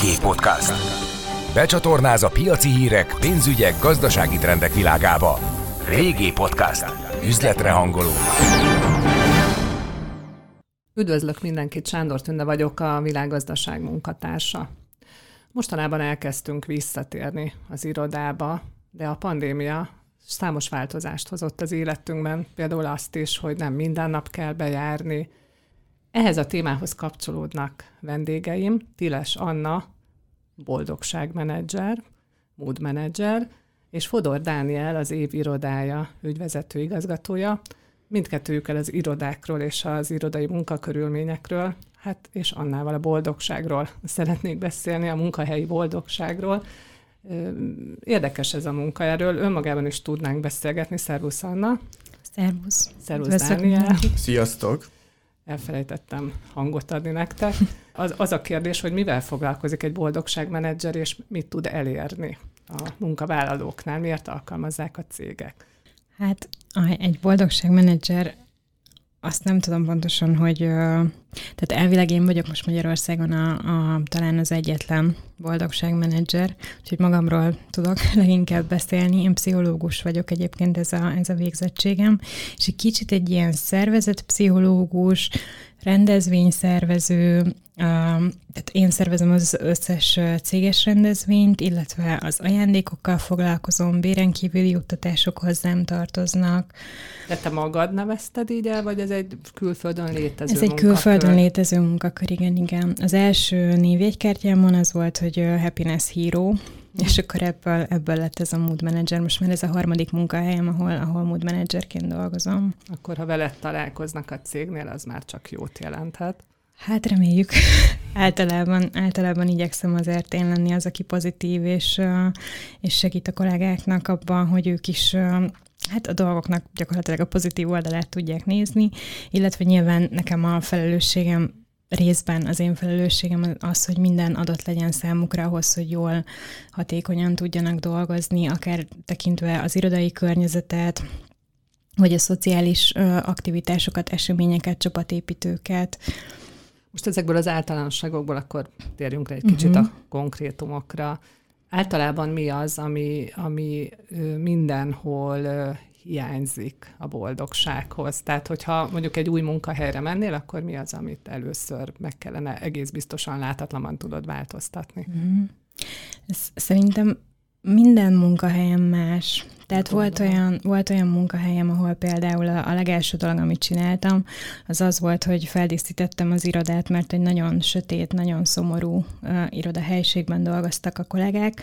Régi Podcast. Becsatornáz a piaci hírek, pénzügyek, gazdasági trendek világába. Régi Podcast. Üzletre hangoló. Üdvözlök mindenkit, Sándor Tünde vagyok, a világgazdaság munkatársa. Mostanában elkezdtünk visszatérni az irodába, de a pandémia számos változást hozott az életünkben, például azt is, hogy nem minden nap kell bejárni. Ehhez a témához kapcsolódnak vendégeim, Tiles Anna, boldogságmenedzser, mood manager, és Fodor Dániel, az év irodája ügyvezető igazgatója. Mindkettőjükkel az irodákról és az irodai munkakörülményekről, hát és Annával a boldogságról szeretnék beszélni, a munkahelyi boldogságról. Érdekes ez a munka, erről önmagában is tudnánk beszélgetni. Szervusz Anna! Szervusz! Szervusz Dániel! Sziasztok! Elfelejtettem hangot adni nektek. Az, az a kérdés, hogy mivel foglalkozik egy boldogságmenedzser, és mit tud elérni a munkavállalóknál, miért alkalmazzák a cégek? Hát egy boldogságmenedzser azt nem tudom pontosan, hogy tehát elvileg én vagyok most Magyarországon a, a talán az egyetlen boldogságmenedzser, úgyhogy magamról tudok leginkább beszélni. Én pszichológus vagyok egyébként ez a, ez a végzettségem, és egy kicsit egy ilyen szervezetpszichológus, rendezvényszervező, tehát én szervezem az összes céges rendezvényt, illetve az ajándékokkal foglalkozom, béren kívüli juttatások hozzám tartoznak. De te magad nevezted így el, vagy ez egy külföldön létező Ez egy munkakör? külföldön létező munkakör, igen, igen. Az első névjegykártyámon az volt, hogy Happiness Hero, és akkor ebből, ebből lett ez a mood manager. Most már ez a harmadik munkahelyem, ahol, ahol mood managerként dolgozom. Akkor, ha veled találkoznak a cégnél, az már csak jót jelenthet. Hát reméljük. általában, általában igyekszem azért én lenni az, aki pozitív, és, és segít a kollégáknak abban, hogy ők is hát a dolgoknak gyakorlatilag a pozitív oldalát tudják nézni, illetve nyilván nekem a felelősségem részben az én felelősségem az, hogy minden adott legyen számukra ahhoz, hogy jól, hatékonyan tudjanak dolgozni, akár tekintve az irodai környezetet, vagy a szociális aktivitásokat, eseményeket, csapatépítőket. Most ezekből az általánosságokból akkor térjünk rá egy kicsit uh-huh. a konkrétumokra. Általában mi az, ami, ami mindenhol hiányzik a boldogsághoz. Tehát, hogyha mondjuk egy új munkahelyre mennél, akkor mi az, amit először meg kellene egész biztosan látatlanan tudod változtatni? Mm. Ez szerintem minden munkahelyen más. Tehát volt olyan, volt olyan munkahelyem, ahol például a, a legelső dolog, amit csináltam, az az volt, hogy feldíszítettem az irodát, mert egy nagyon sötét, nagyon szomorú uh, irodahelyiségben dolgoztak a kollégák.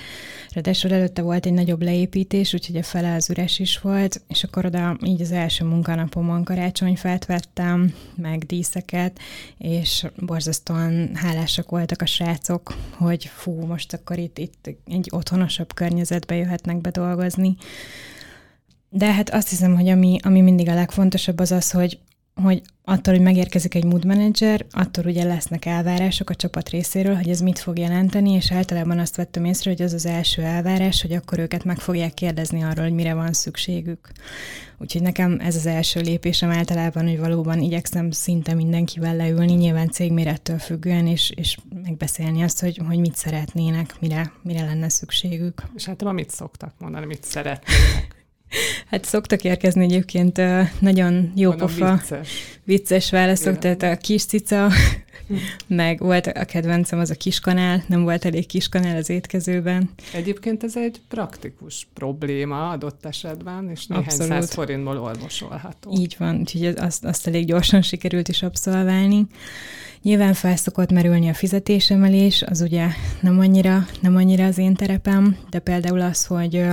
Ráadásul előtte volt egy nagyobb leépítés, úgyhogy a fele az üres is volt, és akkor oda így az első munkanapomon karácsonyfát vettem, meg díszeket, és borzasztóan hálásak voltak a srácok, hogy fú, most akkor itt, itt egy otthonosabb környezetbe jöhetnek be dolgozni. De hát azt hiszem, hogy ami, ami mindig a legfontosabb az az, hogy, hogy attól, hogy megérkezik egy mood manager, attól ugye lesznek elvárások a csapat részéről, hogy ez mit fog jelenteni, és általában azt vettem észre, hogy az az első elvárás, hogy akkor őket meg fogják kérdezni arról, hogy mire van szükségük. Úgyhogy nekem ez az első lépésem általában, hogy valóban igyekszem szinte mindenkivel leülni, nyilván cégmérettől függően, és, és megbeszélni azt, hogy, hogy mit szeretnének, mire, mire lenne szükségük. És hát mit szoktak mondani, mit szeretnének? Hát szoktak érkezni egyébként nagyon jó Mondom, pofa, vicces, vicces válaszok, Igen. tehát a kis cica, meg volt a kedvencem az a kiskanál, nem volt elég kiskanál az étkezőben. Egyébként ez egy praktikus probléma adott esetben, és néhány Abszolút. száz forintból orvosolható. Így van, úgyhogy azt, azt elég gyorsan sikerült is abszolválni. Nyilván felszokott merülni a fizetésemelés, az ugye nem annyira, nem annyira az én terepem, de például az, hogy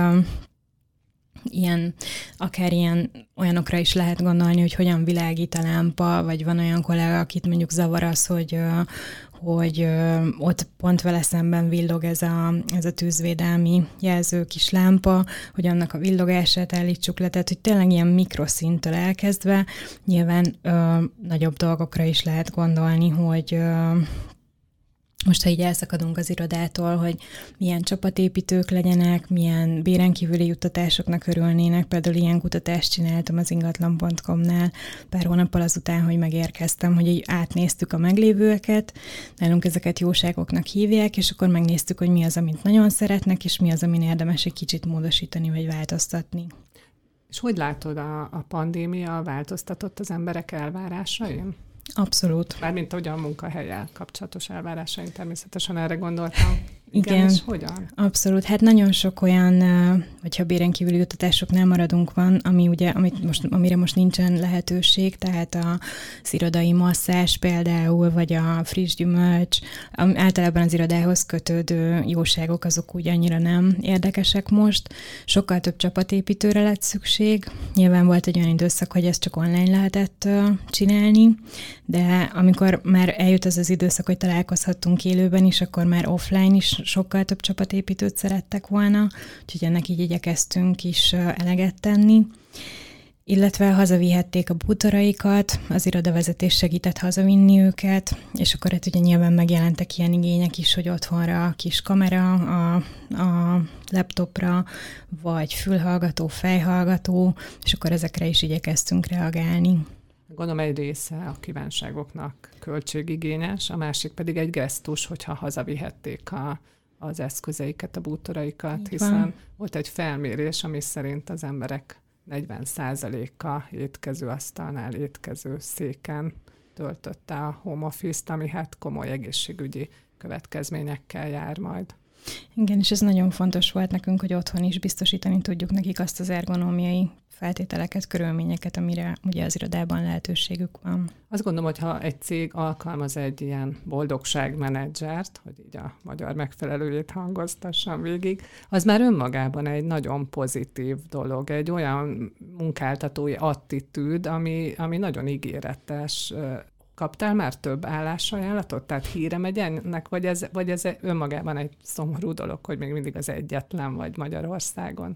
ilyen, akár ilyen olyanokra is lehet gondolni, hogy hogyan világít a lámpa, vagy van olyan kollega, akit mondjuk zavar az, hogy, hogy ott pont vele szemben villog ez a, ez a tűzvédelmi jelző kis lámpa, hogy annak a villogását állítsuk le, tehát hogy tényleg ilyen mikroszintől elkezdve nyilván ö, nagyobb dolgokra is lehet gondolni, hogy ö, most, ha így elszakadunk az irodától, hogy milyen csapatépítők legyenek, milyen bérenkívüli juttatásoknak örülnének, például ilyen kutatást csináltam az ingatlan.com-nál pár hónappal azután, hogy megérkeztem, hogy így átnéztük a meglévőeket, nálunk ezeket jóságoknak hívják, és akkor megnéztük, hogy mi az, amit nagyon szeretnek, és mi az, amin érdemes egy kicsit módosítani vagy változtatni. És hogy látod, a, a pandémia változtatott az emberek elvárásain? Abszolút. Mármint hogy a munkahelyel kapcsolatos elvárásaink természetesen erre gondoltam. Igen, Igen és hogyan? Abszolút. Hát nagyon sok olyan, hogyha bérenkívüli juttatásoknál maradunk van, ami ugye, amit most, amire most nincsen lehetőség, tehát a irodai masszás például, vagy a friss gyümölcs, általában az irodához kötődő jóságok azok úgy annyira nem érdekesek most. Sokkal több csapatépítőre lett szükség. Nyilván volt egy olyan időszak, hogy ezt csak online lehetett csinálni, de amikor már eljut az az időszak, hogy találkozhattunk élőben is, akkor már offline is sokkal több csapatépítőt szerettek volna, úgyhogy ennek így igyekeztünk is eleget tenni. Illetve hazavihették a bútoraikat, az irodavezetés segített hazavinni őket, és akkor hát ugye nyilván megjelentek ilyen igények is, hogy otthonra a kis kamera, a, a laptopra, vagy fülhallgató, fejhallgató, és akkor ezekre is igyekeztünk reagálni. Gondolom egy része a kívánságoknak költségigényes, a másik pedig egy gesztus, hogyha hazavihették a, az eszközeiket, a bútoraikat, hiszen volt egy felmérés, ami szerint az emberek 40%-a étkező asztalnál, étkező széken töltötte a home office-t, ami hát komoly egészségügyi következményekkel jár majd. Igen, és ez nagyon fontos volt nekünk, hogy otthon is biztosítani tudjuk nekik azt az ergonómiai feltételeket, körülményeket, amire ugye az irodában lehetőségük van. Azt gondolom, hogy ha egy cég alkalmaz egy ilyen boldogságmenedzsert, hogy így a magyar megfelelőjét hangoztassam végig, az már önmagában egy nagyon pozitív dolog, egy olyan munkáltatói attitűd, ami, ami nagyon ígéretes Kaptál már több állásajánlatot? Tehát híre megy ennek, vagy ez, vagy ez önmagában egy szomorú dolog, hogy még mindig az egyetlen vagy Magyarországon?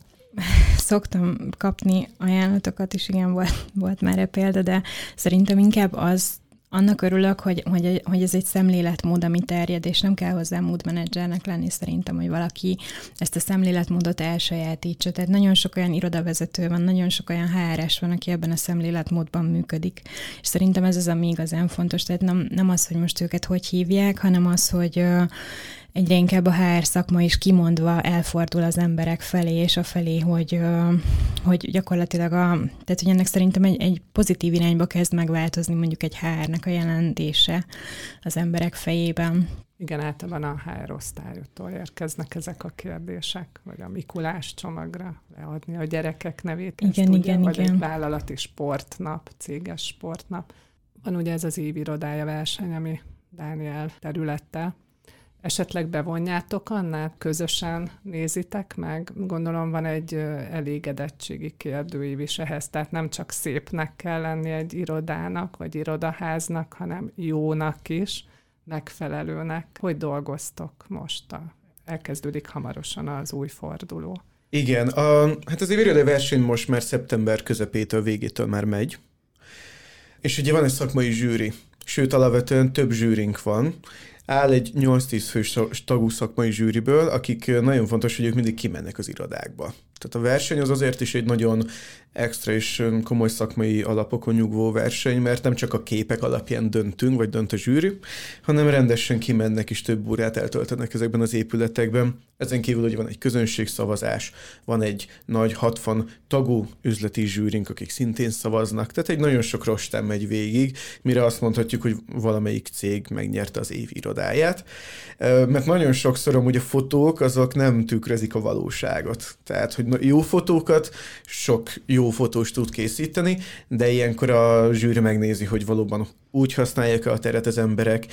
Szoktam kapni ajánlatokat is, igen, volt, volt már példa, de szerintem inkább az annak örülök, hogy, hogy, hogy ez egy szemléletmód, ami terjed, és nem kell hozzá mood managernek lenni szerintem, hogy valaki ezt a szemléletmódot elsajátítsa. Tehát nagyon sok olyan irodavezető van, nagyon sok olyan HRS van, aki ebben a szemléletmódban működik. És szerintem ez az, ami igazán fontos. Tehát nem, nem az, hogy most őket hogy hívják, hanem az, hogy egyre inkább a HR szakma is kimondva elfordul az emberek felé, és a felé, hogy, hogy gyakorlatilag a, tehát hogy ennek szerintem egy, egy pozitív irányba kezd megváltozni mondjuk egy HR-nek a jelentése az emberek fejében. Igen, általában a HR osztályottól érkeznek ezek a kérdések, vagy a Mikulás csomagra leadni a gyerekek nevét. Igen, igen, igen, vagy igen. egy vállalati sportnap, céges sportnap. Van ugye ez az évirodája verseny, ami Dániel területe, esetleg bevonjátok annál, közösen nézitek meg? Gondolom van egy elégedettségi kérdőív is ehhez, tehát nem csak szépnek kell lenni egy irodának, vagy irodaháznak, hanem jónak is, megfelelőnek. Hogy dolgoztok most? Elkezdődik hamarosan az új forduló. Igen, a, hát az évirodai verseny most már szeptember közepétől, végétől már megy. És ugye van egy szakmai zsűri, sőt alapvetően több zsűrink van, áll egy 8-10 fős tagú szakmai zsűriből, akik nagyon fontos, hogy ők mindig kimennek az irodákba. Tehát a verseny az azért is egy nagyon extra és komoly szakmai alapokon nyugvó verseny, mert nem csak a képek alapján döntünk, vagy dönt a zsűri, hanem rendesen kimennek és több órát eltöltenek ezekben az épületekben. Ezen kívül, hogy van egy közönségszavazás, van egy nagy 60 tagú üzleti zsűrink, akik szintén szavaznak, tehát egy nagyon sok rostán megy végig, mire azt mondhatjuk, hogy valamelyik cég megnyerte az év irodáját. Mert nagyon sokszor amúgy a fotók azok nem tükrözik a valóságot. Tehát, hogy jó fotókat sok jó fotós tud készíteni, de ilyenkor a zsűri megnézi, hogy valóban úgy használják a teret az emberek,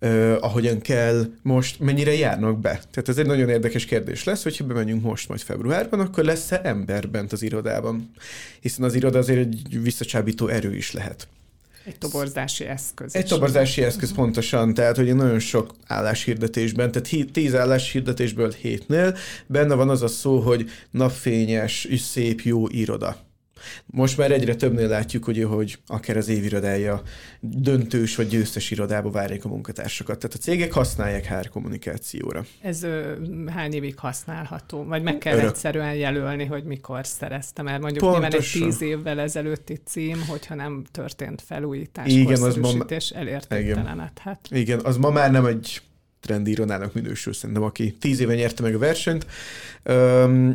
uh, ahogyan kell, most mennyire járnak be. Tehát ez egy nagyon érdekes kérdés lesz, hogyha bemegyünk most majd februárban, akkor lesz-e ember bent az irodában? Hiszen az iroda azért egy visszacsábító erő is lehet. Egy toborzási eszköz. Egy toborzási eszköz pontosan, tehát hogy nagyon sok álláshirdetésben, tehát tíz álláshirdetésből hétnél benne van az a szó, hogy napfényes és szép jó iroda. Most már egyre többnél látjuk, hogy, hogy akár az évirodája döntős vagy győztes irodába várják a munkatársakat. Tehát a cégek használják HR kommunikációra. Ez ö, hány évig használható? Vagy meg kell Örök. egyszerűen jelölni, hogy mikor szereztem el? Mondjuk Pontosan. nyilván egy tíz évvel ezelőtti cím, hogyha nem történt felújítás, Igen, az ma- korszerűsítés, elértéktelenedhet. Igen, az ma már nem egy trendi irodának minősül, szerintem, aki tíz éve nyerte meg a versenyt.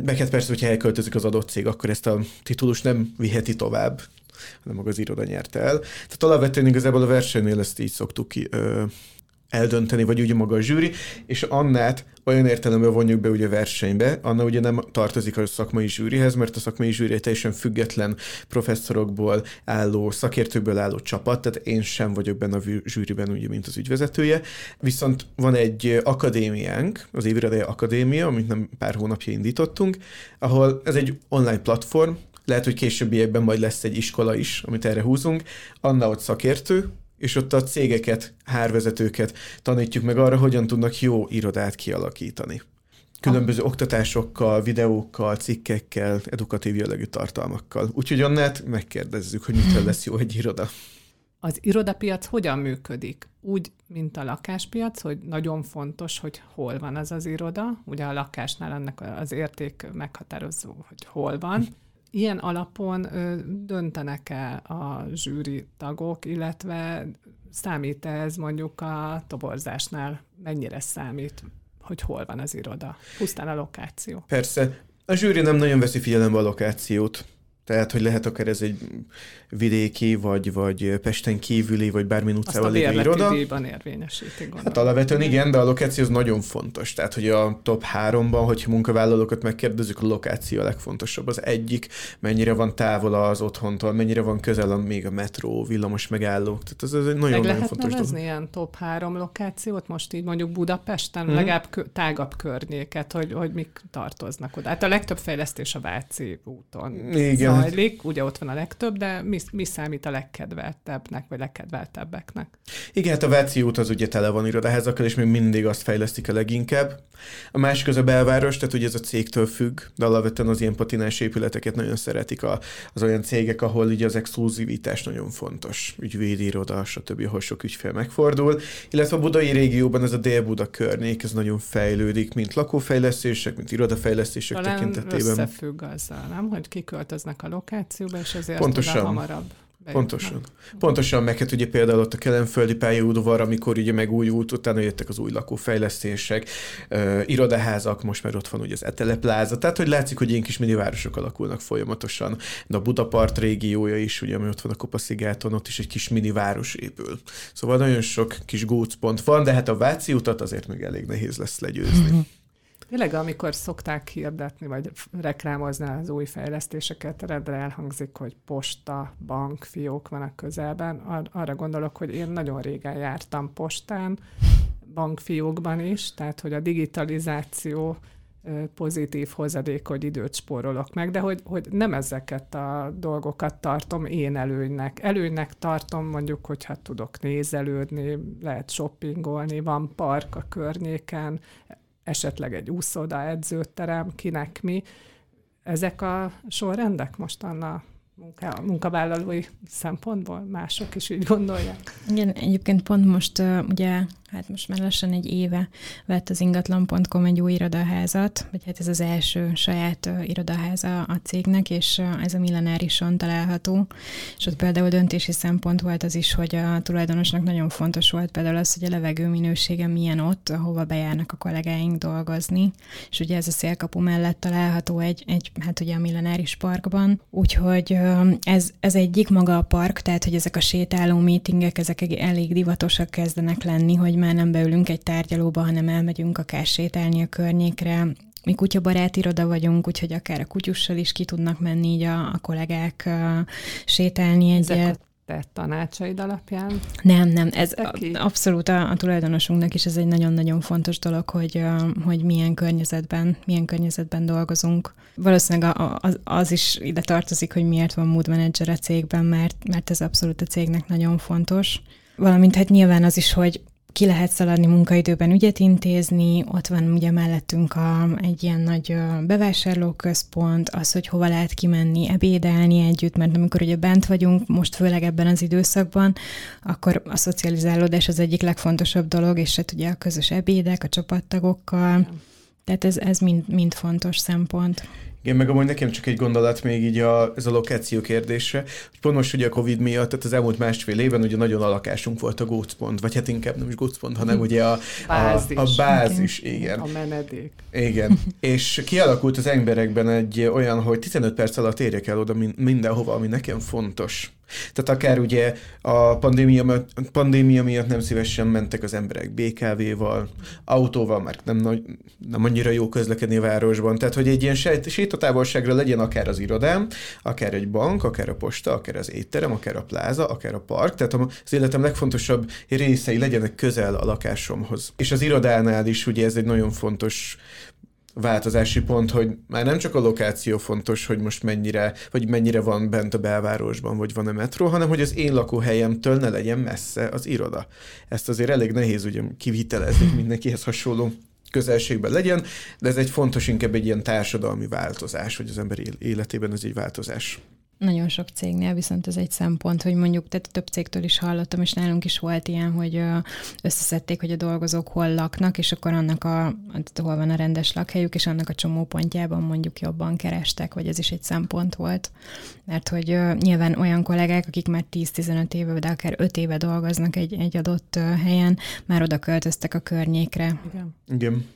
Meg hát persze, hogyha elköltözik az adott cég, akkor ezt a titulus nem viheti tovább, hanem maga az iroda nyerte el. Tehát alapvetően igazából a versenynél ezt így szoktuk ki, ö, eldönteni, vagy ugye maga a zsűri, és Annát olyan értelemben vonjuk be ugye a versenybe, Anna ugye nem tartozik a szakmai zsűrihez, mert a szakmai zsűri egy teljesen független professzorokból álló, szakértőkből álló csapat, tehát én sem vagyok benne a zsűriben, ugye, mint az ügyvezetője. Viszont van egy akadémiánk, az Évirodája Akadémia, amit nem pár hónapja indítottunk, ahol ez egy online platform, lehet, hogy későbbiekben majd lesz egy iskola is, amit erre húzunk. Anna ott szakértő, és ott a cégeket, hárvezetőket tanítjuk meg arra, hogyan tudnak jó irodát kialakítani. Különböző oktatásokkal, videókkal, cikkekkel, edukatív jellegű tartalmakkal. Úgyhogy onnát megkérdezzük, hogy mitől lesz jó egy iroda. Az irodapiac hogyan működik? Úgy, mint a lakáspiac, hogy nagyon fontos, hogy hol van az az iroda. Ugye a lakásnál ennek az érték meghatározó, hogy hol van. Ilyen alapon ö, döntenek el a zsűri tagok, illetve számít ez mondjuk a toborzásnál? Mennyire számít, hogy hol van az iroda? Pusztán a lokáció. Persze, a zsűri nem nagyon veszi figyelembe a lokációt. Tehát, hogy lehet akár ez egy vidéki, vagy, vagy Pesten kívüli, vagy bármilyen Azt a utcával lévő iroda. díjban érvényesítik. Hát alapvetően igen, de a lokáció az nagyon fontos. Tehát, hogy a top háromban, hogyha munkavállalókat megkérdezzük, a lokáció a legfontosabb. Az egyik, mennyire van távol az otthontól, mennyire van közel a, még a metró, villamos megállók. Tehát ez, ez egy Meg nagyon-nagyon lehet fontos dolog. ilyen top három lokációt, most így mondjuk Budapesten, Mhm. mm. legalább kö- tágabb környéket, hogy, hogy mik tartoznak oda. Hát a legtöbb fejlesztés a Váci úton Igen. Zajlik, ugye ott van a legtöbb, de mi, mi számít a legkedveltebbnek, vagy legkedveltebbeknek? Igen, hát a Váci út az ugye tele van irodaházakkal, és még mindig azt fejlesztik a leginkább. A másik az a belváros, tehát ugye ez a cégtől függ, de alapvetően az ilyen patinás épületeket nagyon szeretik a, az olyan cégek, ahol ugye az exkluzivitás nagyon fontos. Ügyvédi iroda, stb., ahol sok ügyfél megfordul. Illetve a budai régióban ez a Dél-Buda környék, ez nagyon fejlődik, mint lakófejlesztések, mint irodafejlesztések Talán tekintetében. összefügg azzal, nem? Hogy kiköltöznek a lokációba, és ezért Pontosan. hamarabb bejutnak. Pontosan. Pontosan, meg hát ugye például ott a kelenföldi pályaudvar, amikor ugye megújult, utána jöttek az új lakófejlesztések, uh, irodaházak, most már ott van ugye az Etelepláza, tehát hogy látszik, hogy ilyen kis minivárosok alakulnak folyamatosan, de a Budapart régiója is, ugye, ami ott van a Kopaszigáton, ott is egy kis miniváros épül. Szóval nagyon sok kis gócpont van, de hát a Váci utat azért még elég nehéz lesz legyőzni. Tényleg, amikor szokták hirdetni, vagy reklámozni az új fejlesztéseket, rendre elhangzik, hogy posta, bank, fiók van a közelben. Ar- arra gondolok, hogy én nagyon régen jártam postán, bankfiókban is, tehát hogy a digitalizáció pozitív hozadék, hogy időt spórolok meg, de hogy, hogy nem ezeket a dolgokat tartom én előnynek. Előnynek tartom mondjuk, hogyha tudok nézelődni, lehet shoppingolni, van park a környéken, esetleg egy úszoda, edzőterem, kinek mi. Ezek a sorrendek mostan a munka, munkavállalói szempontból mások is így gondolják. Igen, egyébként pont most uh, ugye, hát most már lassan egy éve vett az ingatlan.com egy új irodaházat, vagy hát ez az első saját irodaháza a cégnek, és ez a millenárison található, és ott például döntési szempont volt az is, hogy a tulajdonosnak nagyon fontos volt például az, hogy a levegő minősége milyen ott, ahova bejárnak a kollégáink dolgozni, és ugye ez a szélkapu mellett található egy, egy hát ugye a millenáris parkban, úgyhogy ez, ez egyik maga a park, tehát hogy ezek a sétáló meetingek, ezek elég divatosak kezdenek lenni, hogy már nem beülünk egy tárgyalóba, hanem elmegyünk akár sétálni a környékre, mi kutyabarát iroda vagyunk, úgyhogy akár a kutyussal is ki tudnak menni így a, a kollégák uh, sétálni Ezek egyet. a te tanácsaid alapján Nem, nem, ez a- abszolút a, a tulajdonosunknak is ez egy nagyon-nagyon fontos dolog, hogy, hogy milyen környezetben, milyen környezetben dolgozunk. Valószínűleg a, a, az, az is ide tartozik, hogy miért van mood manager a cégben, mert, mert ez abszolút a cégnek nagyon fontos. Valamint hát nyilván az is, hogy ki lehet szaladni munkaidőben ügyet intézni, ott van ugye mellettünk a, egy ilyen nagy bevásárlóközpont, az, hogy hova lehet kimenni, ebédelni együtt, mert amikor ugye bent vagyunk, most főleg ebben az időszakban, akkor a szocializálódás az egyik legfontosabb dolog, és hát ugye a közös ebédek a csapattagokkal, tehát ez, ez mind, mind fontos szempont. Igen, meg amúgy nekem csak egy gondolat még így a, ez a lokáció kérdése, hogy pont most ugye a Covid miatt, tehát az elmúlt másfél évben ugye nagyon a lakásunk volt a gócpont, vagy hát inkább nem is gócpont, hanem ugye a bázis, a, a bázis igen. igen. A menedék. Igen, és kialakult az emberekben egy olyan, hogy 15 perc alatt érjek el oda mindenhova, ami nekem fontos. Tehát akár ugye a pandémia, pandémia miatt nem szívesen mentek az emberek BKV-val, autóval, mert nem, nagy, nem annyira jó közlekedni a városban. Tehát, hogy egy ilyen sétatávolságra legyen akár az irodám, akár egy bank, akár a posta, akár az étterem, akár a pláza, akár a park. Tehát az életem legfontosabb részei legyenek közel a lakásomhoz. És az irodánál is ugye ez egy nagyon fontos változási pont, hogy már nem csak a lokáció fontos, hogy most mennyire, vagy mennyire van bent a belvárosban, vagy van a metró, hanem hogy az én lakóhelyemtől ne legyen messze az iroda. Ezt azért elég nehéz ugye kivitelezni, mindenkihez hasonló közelségben legyen, de ez egy fontos, inkább egy ilyen társadalmi változás, hogy az ember életében ez egy változás. Nagyon sok cégnél viszont ez egy szempont, hogy mondjuk, tehát több cégtől is hallottam, és nálunk is volt ilyen, hogy összeszedték, hogy a dolgozók hol laknak, és akkor annak a, tehát hol van a rendes lakhelyük, és annak a csomópontjában mondjuk jobban kerestek, vagy ez is egy szempont volt. Mert hogy nyilván olyan kollégák, akik már 10-15 éve, de akár 5 éve dolgoznak egy, egy adott helyen, már oda költöztek a környékre. Igen. Igen.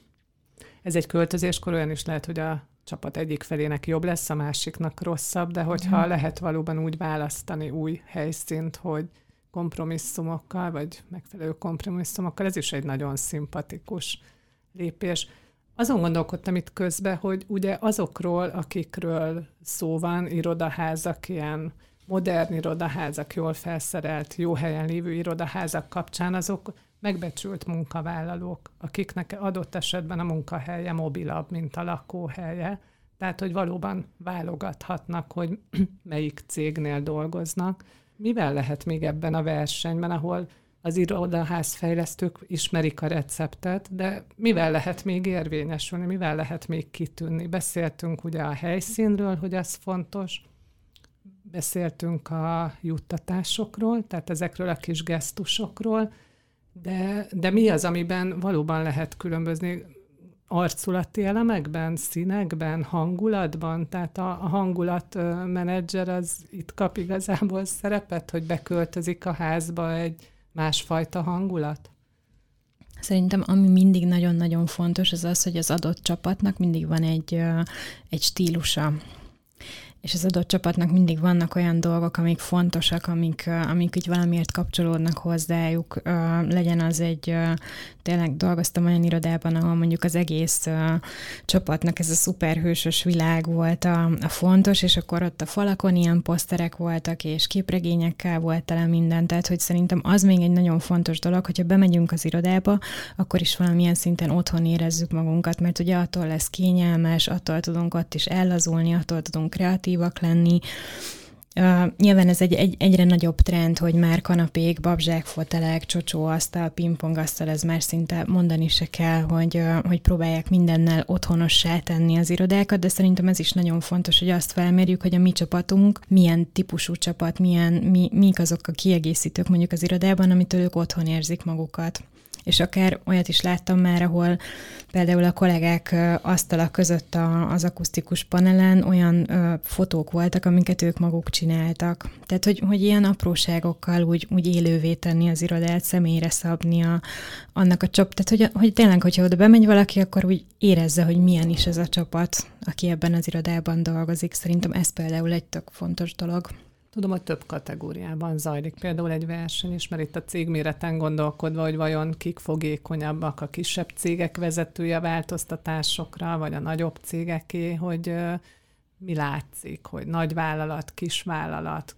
Ez egy költözéskor olyan is lehet, hogy a csapat egyik felének jobb lesz, a másiknak rosszabb, de hogyha mm. lehet valóban úgy választani új helyszínt, hogy kompromisszumokkal, vagy megfelelő kompromisszumokkal, ez is egy nagyon szimpatikus lépés. Azon gondolkodtam itt közben, hogy ugye azokról, akikről szó van, irodaházak, ilyen modern irodaházak, jól felszerelt, jó helyen lévő irodaházak kapcsán, azok megbecsült munkavállalók, akiknek adott esetben a munkahelye mobilabb, mint a lakóhelye, tehát hogy valóban válogathatnak, hogy melyik cégnél dolgoznak. Mivel lehet még ebben a versenyben, ahol az irodaházfejlesztők ismerik a receptet, de mivel lehet még érvényesülni, mivel lehet még kitűnni? Beszéltünk ugye a helyszínről, hogy ez fontos, beszéltünk a juttatásokról, tehát ezekről a kis gesztusokról, de, de mi az, amiben valóban lehet különbözni? Arculati elemekben, színekben, hangulatban? Tehát a, a hangulatmenedzser az itt kap igazából szerepet, hogy beköltözik a házba egy másfajta hangulat? Szerintem ami mindig nagyon-nagyon fontos, az az, hogy az adott csapatnak mindig van egy, egy stílusa és az adott csapatnak mindig vannak olyan dolgok, amik fontosak, amik, amik így valamiért kapcsolódnak hozzájuk. Legyen az egy, tényleg dolgoztam olyan irodában, ahol mondjuk az egész csapatnak ez a szuperhősös világ volt a, a fontos, és akkor ott a falakon ilyen poszterek voltak, és képregényekkel volt tele minden, tehát hogy szerintem az még egy nagyon fontos dolog, hogyha bemegyünk az irodába, akkor is valamilyen szinten otthon érezzük magunkat, mert ugye attól lesz kényelmes, attól tudunk ott is ellazulni, attól tudunk kreatív kreatívak lenni. Uh, nyilván ez egy, egy egyre nagyobb trend, hogy már kanapék, babzsák, fotelek, csocsóasztal, pingpongasztal, ez már szinte mondani se kell, hogy, uh, hogy próbálják mindennel otthonossá tenni az irodákat, de szerintem ez is nagyon fontos, hogy azt felmérjük, hogy a mi csapatunk milyen típusú csapat, milyen, mi, mik azok a kiegészítők mondjuk az irodában, amitől ők otthon érzik magukat és akár olyat is láttam már, ahol például a kollégák asztala között a, az akusztikus panelen olyan ö, fotók voltak, amiket ők maguk csináltak. Tehát, hogy, hogy ilyen apróságokkal úgy, úgy élővé tenni az irodát, személyre szabni a, annak a csap. Tehát, hogy, hogy tényleg, hogyha oda bemegy valaki, akkor úgy érezze, hogy milyen is ez a csapat, aki ebben az irodában dolgozik. Szerintem ez például egy tök fontos dolog. Tudom, hogy több kategóriában zajlik például egy verseny is, mert itt a cégméreten gondolkodva, hogy vajon kik fogékonyabbak, a kisebb cégek vezetője változtatásokra, vagy a nagyobb cégeké, hogy mi látszik, hogy nagy vállalat, kis vállalat,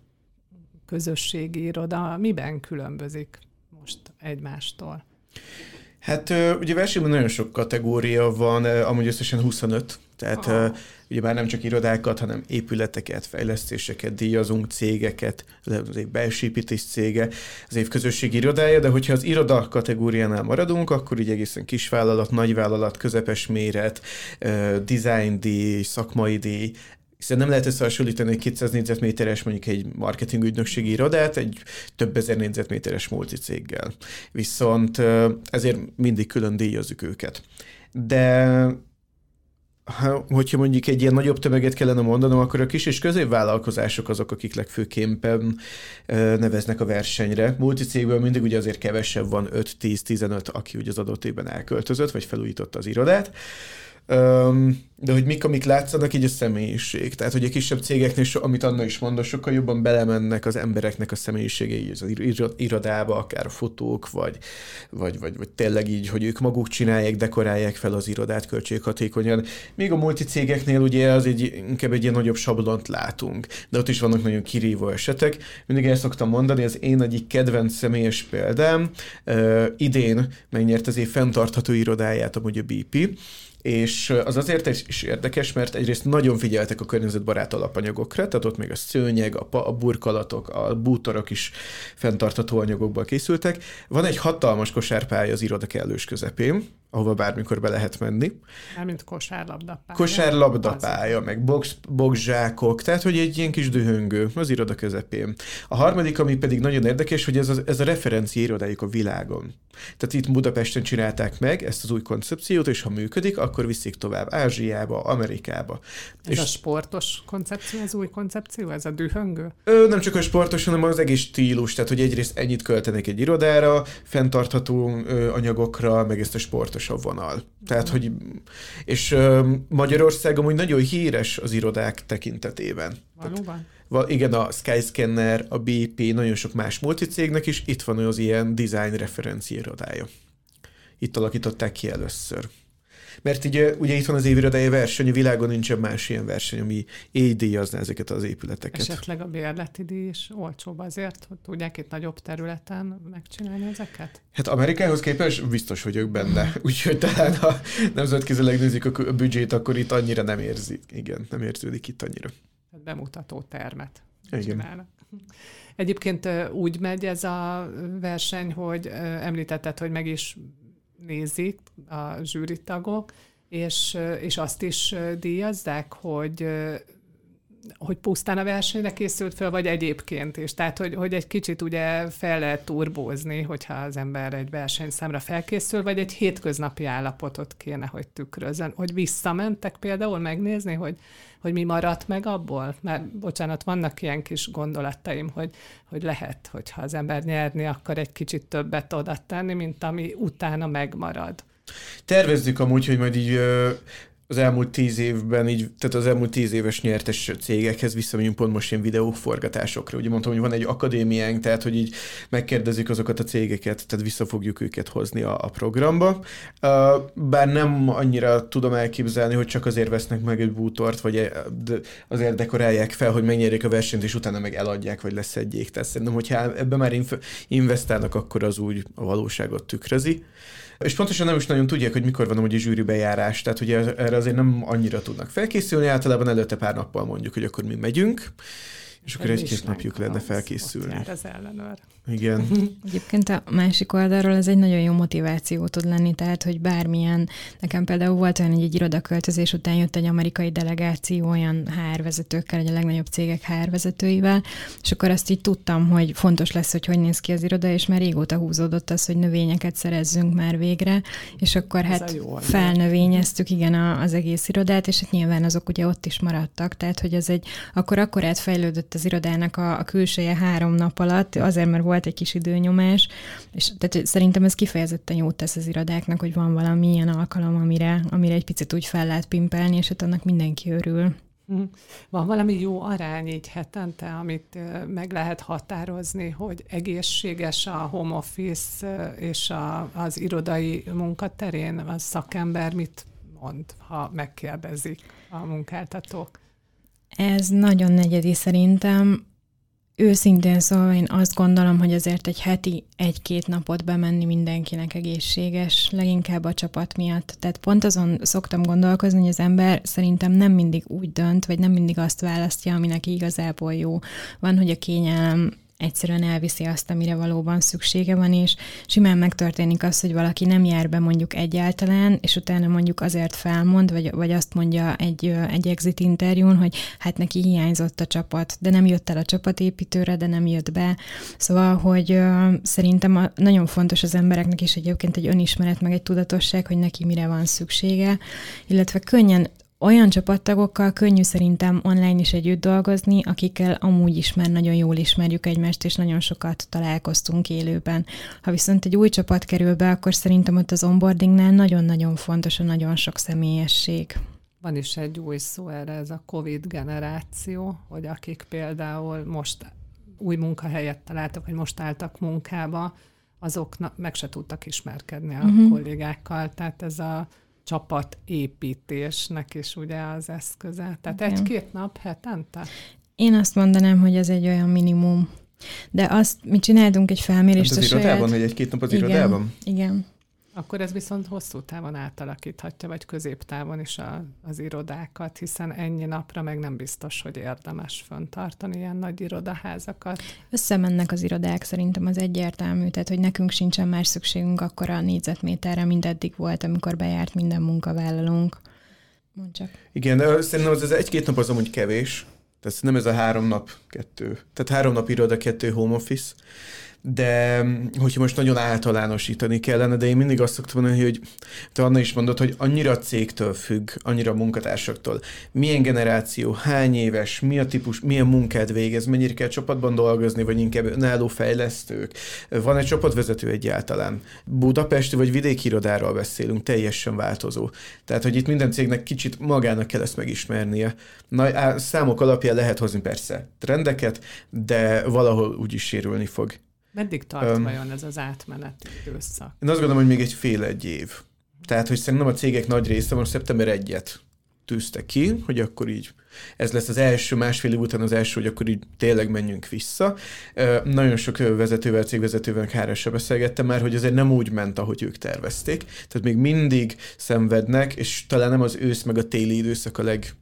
közösségi iroda, miben különbözik most egymástól? Hát ugye versenyben nagyon sok kategória van, amúgy összesen 25, tehát oh. ugye már nem csak irodákat, hanem épületeket, fejlesztéseket díjazunk, cégeket, az év belső építés cége, az év közösségi irodája, de hogyha az iroda kategóriánál maradunk, akkor így egészen kisvállalat, nagyvállalat, közepes méret, design díj, szakmai díj, hiszen nem lehet összehasonlítani egy 200 négyzetméteres mondjuk egy marketing ügynökségi irodát egy több ezer négyzetméteres multicéggel. Viszont ezért mindig külön díjazzuk őket. De ha, hogyha mondjuk egy ilyen nagyobb tömeget kellene mondanom, akkor a kis és középvállalkozások azok, akik legfőképpen neveznek a versenyre. Multicégből mindig ugye azért kevesebb van, 5-10-15, aki ugye az adott évben elköltözött, vagy felújította az irodát. De hogy mik, amik látszanak, így a személyiség. Tehát, hogy a kisebb cégeknél, amit Anna is mondott, sokkal jobban belemennek az embereknek a személyiségei az irodába, akár fotók, vagy, vagy, vagy, vagy tényleg így, hogy ők maguk csinálják, dekorálják fel az irodát költséghatékonyan. Még a multicégeknél ugye az egy, inkább egy ilyen nagyobb sablont látunk, de ott is vannak nagyon kirívó esetek. Mindig el szoktam mondani, az én egyik kedvenc személyes példám, uh, idén megnyert az év fenntartható irodáját amúgy a BP, és az azért is érdekes, mert egyrészt nagyon figyeltek a környezetbarát alapanyagokra, tehát ott még a szőnyeg, a, a burkolatok, a bútorok is fenntartható anyagokból készültek. Van egy hatalmas kosárpálya az iroda kellős közepén, ahova bármikor be lehet menni. Mármint kosárlabdapálya. Kosárlabdapálya, meg box, boxzsákok, tehát hogy egy ilyen kis dühöngő az iroda közepén. A harmadik, ami pedig nagyon érdekes, hogy ez a, ez a referencia irodájuk a világon. Tehát itt Budapesten csinálták meg ezt az új koncepciót, és ha működik, akkor viszik tovább Ázsiába, Amerikába. Ez és a sportos koncepció, az új koncepció, ez a dühöngő? Ö, nem csak a sportos, hanem az egész stílus, tehát hogy egyrészt ennyit költenek egy irodára, fenntartható ö, anyagokra, meg ezt a sportosabb vonal. Tehát, hogy és Magyarország amúgy nagyon híres az irodák tekintetében. Valóban? igen, a Skyscanner, a BP, nagyon sok más multicégnek is itt van az ilyen design referencia irodája. Itt alakították ki először. Mert ugye, ugye itt van az évirodája verseny, a világon nincsen más ilyen verseny, ami így díjazná ezeket az épületeket. Esetleg a bérleti díj is olcsóbb azért, hogy tudják itt nagyobb területen megcsinálni ezeket? Hát Amerikához képest biztos vagyok benne. Úgyhogy talán ha nemzetközileg nézik a büdzsét, akkor itt annyira nem érzi. Igen, nem érződik itt annyira bemutató termet Igen. csinálnak. Egyébként úgy megy ez a verseny, hogy említetted, hogy meg is nézik a zsűritagok, és, és azt is díjazzák, hogy hogy pusztán a versenyre készült fel, vagy egyébként is. Tehát, hogy, hogy egy kicsit ugye fel lehet turbózni, hogyha az ember egy versenyszámra felkészül, vagy egy hétköznapi állapotot kéne, hogy tükrözön. Hogy visszamentek például megnézni, hogy, hogy mi maradt meg abból? Mert, bocsánat, vannak ilyen kis gondolataim, hogy, hogy lehet, hogyha az ember nyerni, akkor egy kicsit többet oda tenni, mint ami utána megmarad. Tervezzük amúgy, hogy majd így az elmúlt tíz évben, így, tehát az elmúlt tíz éves nyertes cégekhez visszamegyünk pont most ilyen videóforgatásokra. Ugye mondtam, hogy van egy akadémiánk, tehát hogy így megkérdezik azokat a cégeket, tehát vissza fogjuk őket hozni a, a programba. Bár nem annyira tudom elképzelni, hogy csak azért vesznek meg egy bútort, vagy e, azért dekorálják fel, hogy megnyerjék a versenyt, és utána meg eladják, vagy leszedjék. Tehát szerintem, hogyha ebbe már investálnak, akkor az úgy a valóságot tükrözi. És pontosan nem is nagyon tudják, hogy mikor van a zsűri bejárás, tehát ugye erre azért nem annyira tudnak felkészülni, általában előtte pár nappal mondjuk, hogy akkor mi megyünk, és akkor egy-két napjuk lenne felkészülni. Ott az ellenőr. Igen. Egyébként a másik oldalról ez egy nagyon jó motiváció tud lenni, tehát, hogy bármilyen, nekem például volt olyan, hogy egy irodaköltözés után jött egy amerikai delegáció olyan hárvezetőkkel, egy a legnagyobb cégek hárvezetőivel, és akkor azt így tudtam, hogy fontos lesz, hogy hogy néz ki az iroda, és már régóta húzódott az, hogy növényeket szerezzünk már végre, és akkor Ez hát felnövényeztük, igen, az egész irodát, és hát nyilván azok ugye ott is maradtak, tehát, hogy ez egy, akkor akkor fejlődött az irodának a, a külseje három nap alatt, azért, mert volt egy kis időnyomás, és tehát szerintem ez kifejezetten jót tesz az irodáknak, hogy van valami ilyen alkalom, amire, amire egy picit úgy fel lehet pimpelni, és hát annak mindenki örül. Mhm. Van valami jó arány így hetente, amit meg lehet határozni, hogy egészséges a home office és a, az irodai munkaterén a szakember mit mond, ha megkérdezik a munkáltatók? Ez nagyon negyedi szerintem Őszintén szóval én azt gondolom, hogy azért egy heti egy-két napot bemenni mindenkinek egészséges, leginkább a csapat miatt. Tehát pont azon szoktam gondolkozni, hogy az ember szerintem nem mindig úgy dönt, vagy nem mindig azt választja, ami neki igazából jó. Van, hogy a kényelem egyszerűen elviszi azt, amire valóban szüksége van, és simán megtörténik az, hogy valaki nem jár be mondjuk egyáltalán, és utána mondjuk azért felmond, vagy, vagy azt mondja egy, egy exit interjún, hogy hát neki hiányzott a csapat, de nem jött el a csapatépítőre, de nem jött be. Szóval, hogy uh, szerintem a, nagyon fontos az embereknek is egyébként egy önismeret, meg egy tudatosság, hogy neki mire van szüksége, illetve könnyen olyan csapattagokkal könnyű szerintem online is együtt dolgozni, akikkel amúgy is már nagyon jól ismerjük egymást, és nagyon sokat találkoztunk élőben. Ha viszont egy új csapat kerül be, akkor szerintem ott az onboardingnál nagyon-nagyon fontos a nagyon sok személyesség. Van is egy új szó erre, ez a COVID generáció, hogy akik például most új munkahelyet találtak, vagy most álltak munkába, azok meg se tudtak ismerkedni a uh-huh. kollégákkal. Tehát ez a csapatépítésnek is ugye az eszköze. Tehát Igen. egy-két nap hetente? Én azt mondanám, hogy ez egy olyan minimum. De azt, mi csináltunk egy felmérést. Hát az a irodában, saját... hogy egy-két nap az Igen. irodában? Igen. Akkor ez viszont hosszú távon átalakíthatja, vagy középtávon is a, az irodákat, hiszen ennyi napra meg nem biztos, hogy érdemes föntartani ilyen nagy irodaházakat. Összemennek az irodák, szerintem az egyértelmű, tehát hogy nekünk sincsen más szükségünk akkor a négyzetméterre, mint eddig volt, amikor bejárt minden munkavállalónk. Mondd csak. Igen, szerintem az, az egy-két nap az amúgy kevés, tehát nem ez a három nap, kettő. Tehát három nap iroda, kettő home office de hogyha most nagyon általánosítani kellene, de én mindig azt szoktam mondani, hogy te Anna is mondod, hogy annyira a cégtől függ, annyira a munkatársaktól. Milyen generáció, hány éves, mi a típus, milyen munkát végez, mennyire kell csapatban dolgozni, vagy inkább önálló fejlesztők. Van egy csapatvezető egyáltalán. Budapesti vagy vidéki irodáról beszélünk, teljesen változó. Tehát, hogy itt minden cégnek kicsit magának kell ezt megismernie. Na, számok alapján lehet hozni persze trendeket, de valahol úgyis sérülni fog. Meddig tart um, vajon ez az átmeneti időszak? Én azt gondolom, hogy még egy fél egy év. Tehát, hogy szerintem a cégek nagy része most szeptember egyet tűzte ki, hogy akkor így ez lesz az első, másfél év után az első, hogy akkor így tényleg menjünk vissza. Nagyon sok vezetővel, cégvezetővel hárásra beszélgettem már, hogy azért nem úgy ment, ahogy ők tervezték. Tehát még mindig szenvednek, és talán nem az ősz meg a téli időszak a leg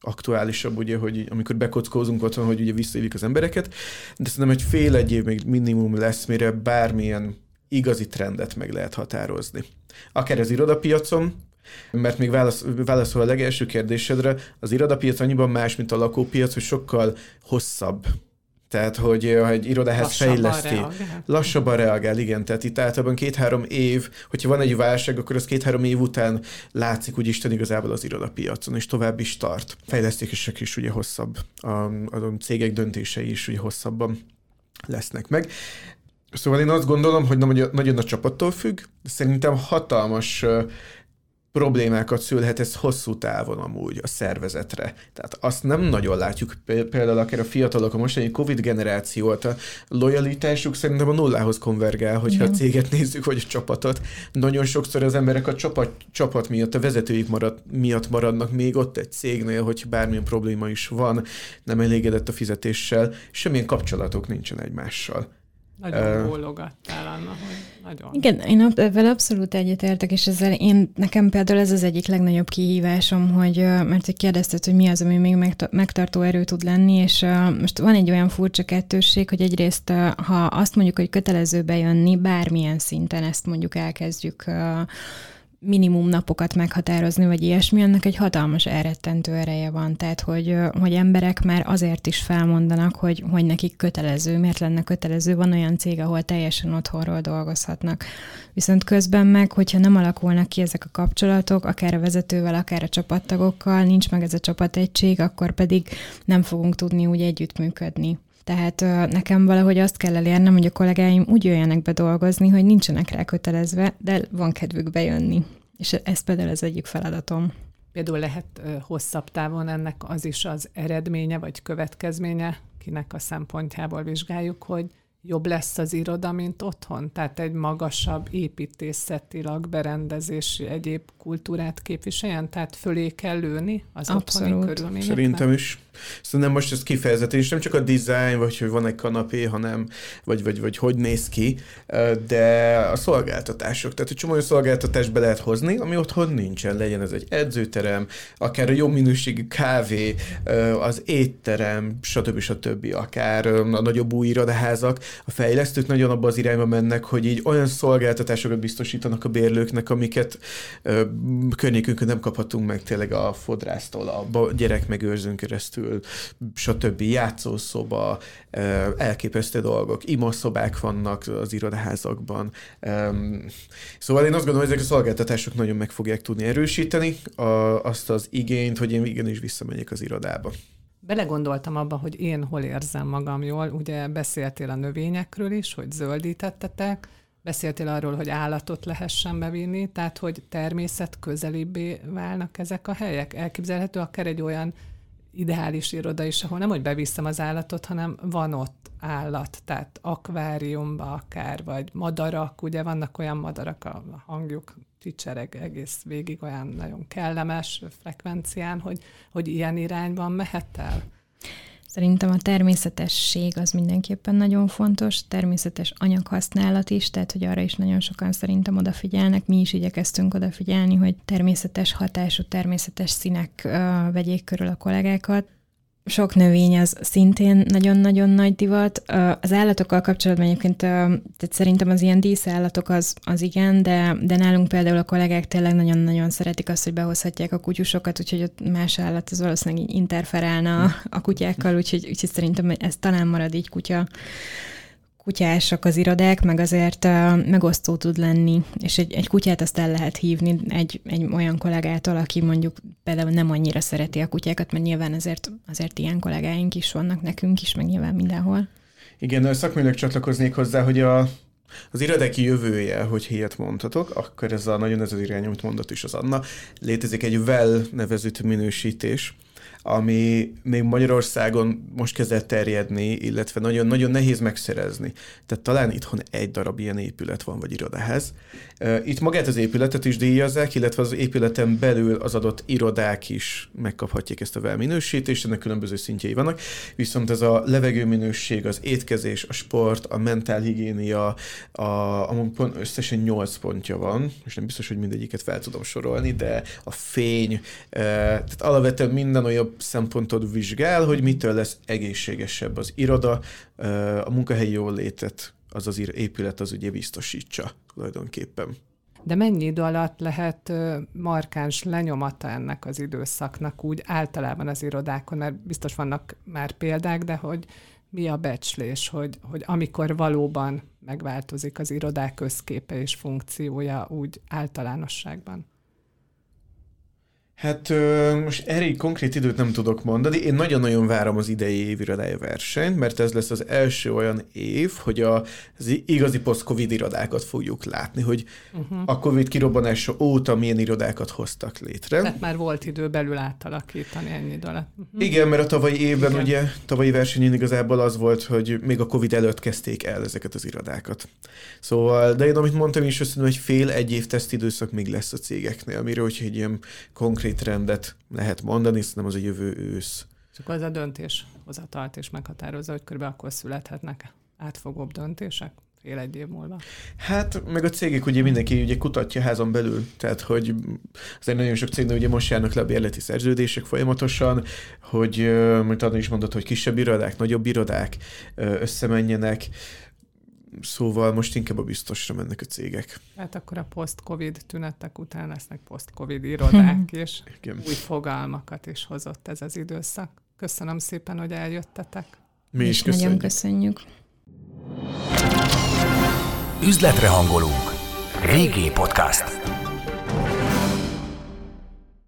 aktuálisabb, ugye, hogy amikor bekockózunk otthon, hogy ugye visszaívjuk az embereket, de szerintem egy fél egy év még minimum lesz, mire bármilyen igazi trendet meg lehet határozni. Akár az irodapiacon, mert még válasz, válaszol a legelső kérdésedre, az irodapiac annyiban más, mint a lakópiac, hogy sokkal hosszabb tehát, hogy ha egy irodáhez lassabban fejleszti, reagál. lassabban reagál, igen. Tehát itt általában két-három év, hogyha van egy válság, akkor az két-három év után látszik úgy Isten igazából az irodapiacon, és tovább is tart. Fejlesztések is ugye hosszabb, a, a cégek döntései is ugye hosszabban lesznek meg. Szóval én azt gondolom, hogy nagyon a csapattól függ, szerintem hatalmas problémákat szülhet ez hosszú távon amúgy a szervezetre. Tehát azt nem nagyon látjuk, például akár a fiatalok, a mostani Covid generációt, a lojalitásuk szerintem a nullához konvergál, hogyha Igen. a céget nézzük, vagy a csapatot. Nagyon sokszor az emberek a csapat, csapat miatt, a vezetőik marad, miatt maradnak még ott egy cégnél, hogy bármilyen probléma is van, nem elégedett a fizetéssel, semmilyen kapcsolatok nincsen egymással. Nagyon uh, bólogattál, Anna, hogy nagyon. Igen, én ezzel abszolút egyetértek, és ezzel én, nekem például ez az egyik legnagyobb kihívásom, hogy, mert hogy kérdezted, hogy mi az, ami még megtartó erő tud lenni, és most van egy olyan furcsa kettősség, hogy egyrészt, ha azt mondjuk, hogy kötelező bejönni, bármilyen szinten ezt mondjuk elkezdjük minimum napokat meghatározni, vagy ilyesmi, annak egy hatalmas elrettentő ereje van. Tehát, hogy, hogy emberek már azért is felmondanak, hogy, hogy nekik kötelező, miért lenne kötelező. Van olyan cég, ahol teljesen otthonról dolgozhatnak. Viszont közben meg, hogyha nem alakulnak ki ezek a kapcsolatok, akár a vezetővel, akár a csapattagokkal, nincs meg ez a csapategység, akkor pedig nem fogunk tudni úgy együttműködni. Tehát nekem valahogy azt kell elérnem, hogy a kollégáim úgy jöjjenek be dolgozni, hogy nincsenek rá kötelezve, de van kedvük bejönni. És ez például az egyik feladatom. Például lehet hosszabb távon ennek az is az eredménye vagy következménye, kinek a szempontjából vizsgáljuk, hogy jobb lesz az iroda, mint otthon? Tehát egy magasabb építészetilag berendezési egyéb kultúrát képviseljen? Tehát fölé kell lőni az Abszolút. otthoni körülményeknek? Szerintem is. Szerintem most ez kifejezetten, és nem csak a design, vagy hogy van egy kanapé, hanem, vagy, vagy, vagy hogy néz ki, de a szolgáltatások. Tehát egy csomó olyan szolgáltatást be lehet hozni, ami otthon nincsen. Legyen ez egy edzőterem, akár a jó minőségű kávé, az étterem, stb. stb. Akár a nagyobb új irodaházak. A fejlesztők nagyon abba az irányba mennek, hogy így olyan szolgáltatásokat biztosítanak a bérlőknek, amiket környékünkön nem kaphatunk meg tényleg a fodrásztól, a gyerek megőrzőn keresztül, stb. játszószoba, elképesztő dolgok, imaszobák vannak az irodaházakban. Szóval én azt gondolom, hogy ezek a szolgáltatások nagyon meg fogják tudni erősíteni azt az igényt, hogy én igenis visszamegyek az irodába. Belegondoltam abba, hogy én hol érzem magam jól. Ugye beszéltél a növényekről is, hogy zöldítettetek, Beszéltél arról, hogy állatot lehessen bevinni, tehát hogy természet közelibbé válnak ezek a helyek. Elképzelhető akár egy olyan ideális iroda is, ahol nem, hogy beviszem az állatot, hanem van ott állat, tehát akváriumba akár, vagy madarak, ugye vannak olyan madarak, a hangjuk csicsereg egész végig olyan nagyon kellemes frekvencián, hogy, hogy ilyen irányban mehet el. Szerintem a természetesség az mindenképpen nagyon fontos, természetes anyaghasználat is, tehát hogy arra is nagyon sokan szerintem odafigyelnek, mi is igyekeztünk odafigyelni, hogy természetes hatású, természetes színek uh, vegyék körül a kollégákat sok növény az szintén nagyon-nagyon nagy divat. Az állatokkal kapcsolatban egyébként tehát szerintem az ilyen díszállatok az, az igen, de, de nálunk például a kollégák tényleg nagyon-nagyon szeretik azt, hogy behozhatják a kutyusokat, úgyhogy ott más állat az valószínűleg interferálna a kutyákkal, úgyhogy, úgyhogy szerintem ez talán marad így kutya kutyásak az irodák, meg azért megosztó tud lenni, és egy, egy kutyát azt el lehet hívni egy, egy olyan kollégától, aki mondjuk például nem annyira szereti a kutyákat, mert nyilván azért, azért ilyen kollégáink is vannak nekünk is, meg nyilván mindenhol. Igen, szakmailag csatlakoznék hozzá, hogy a, az irodeki jövője, hogy ilyet mondhatok, akkor ez a nagyon ez az irány, amit mondott is az Anna, létezik egy well nevezőt minősítés, ami még Magyarországon most kezdett terjedni, illetve nagyon-nagyon nehéz megszerezni. Tehát talán itthon egy darab ilyen épület van, vagy irodaház. Itt magát az épületet is díjazzák, illetve az épületen belül az adott irodák is megkaphatják ezt a velminősítést, ennek különböző szintjei vannak, viszont ez a levegőminőség, az étkezés, a sport, a mentálhigiénia, a, a összesen 8 pontja van, és nem biztos, hogy mindegyiket fel tudom sorolni, de a fény, tehát alapvetően minden olyan szempontot vizsgál, hogy mitől lesz egészségesebb az iroda, a munkahelyi jólétet az az épület az ugye biztosítsa tulajdonképpen. De mennyi idő alatt lehet markáns lenyomata ennek az időszaknak úgy általában az irodákon, mert biztos vannak már példák, de hogy mi a becslés, hogy, hogy amikor valóban megváltozik az irodák közképe és funkciója úgy általánosságban? Hát most erre konkrét időt nem tudok mondani. Én nagyon-nagyon várom az idei évirodája versenyt, mert ez lesz az első olyan év, hogy a, az igazi post-covid irodákat fogjuk látni, hogy uh-huh. a covid kirobbanása óta milyen irodákat hoztak létre. Tehát már volt idő belül átalakítani ennyi alatt. Uh-huh. Igen, mert a tavalyi évben Igen. ugye, tavalyi versenyen igazából az volt, hogy még a covid előtt kezdték el ezeket az irodákat. Szóval, de én amit mondtam is, azt hogy fél egy év tesztidőszak még lesz a cégeknél, amiről, hogy egy ilyen konkrét trendet lehet mondani, szerintem az a jövő ősz. És akkor ez a döntés hozatalt és meghatározza, hogy körülbelül akkor születhetnek átfogóbb döntések? fél egy év múlva. Hát, meg a cégek ugye mindenki ugye kutatja házon belül, tehát hogy azért nagyon sok cégnél ugye most járnak le a bérleti szerződések folyamatosan, hogy, mint Anna is mondott, hogy kisebb irodák, nagyobb irodák összemenjenek, Szóval most inkább a biztosra mennek a cégek. Hát akkor a post-covid tünetek után lesznek post-covid irodák, és Igen. új fogalmakat is hozott ez az időszak. Köszönöm szépen, hogy eljöttetek. Mi is köszönjük. Nagyon köszönjük. Üzletre hangolunk. Régi podcast.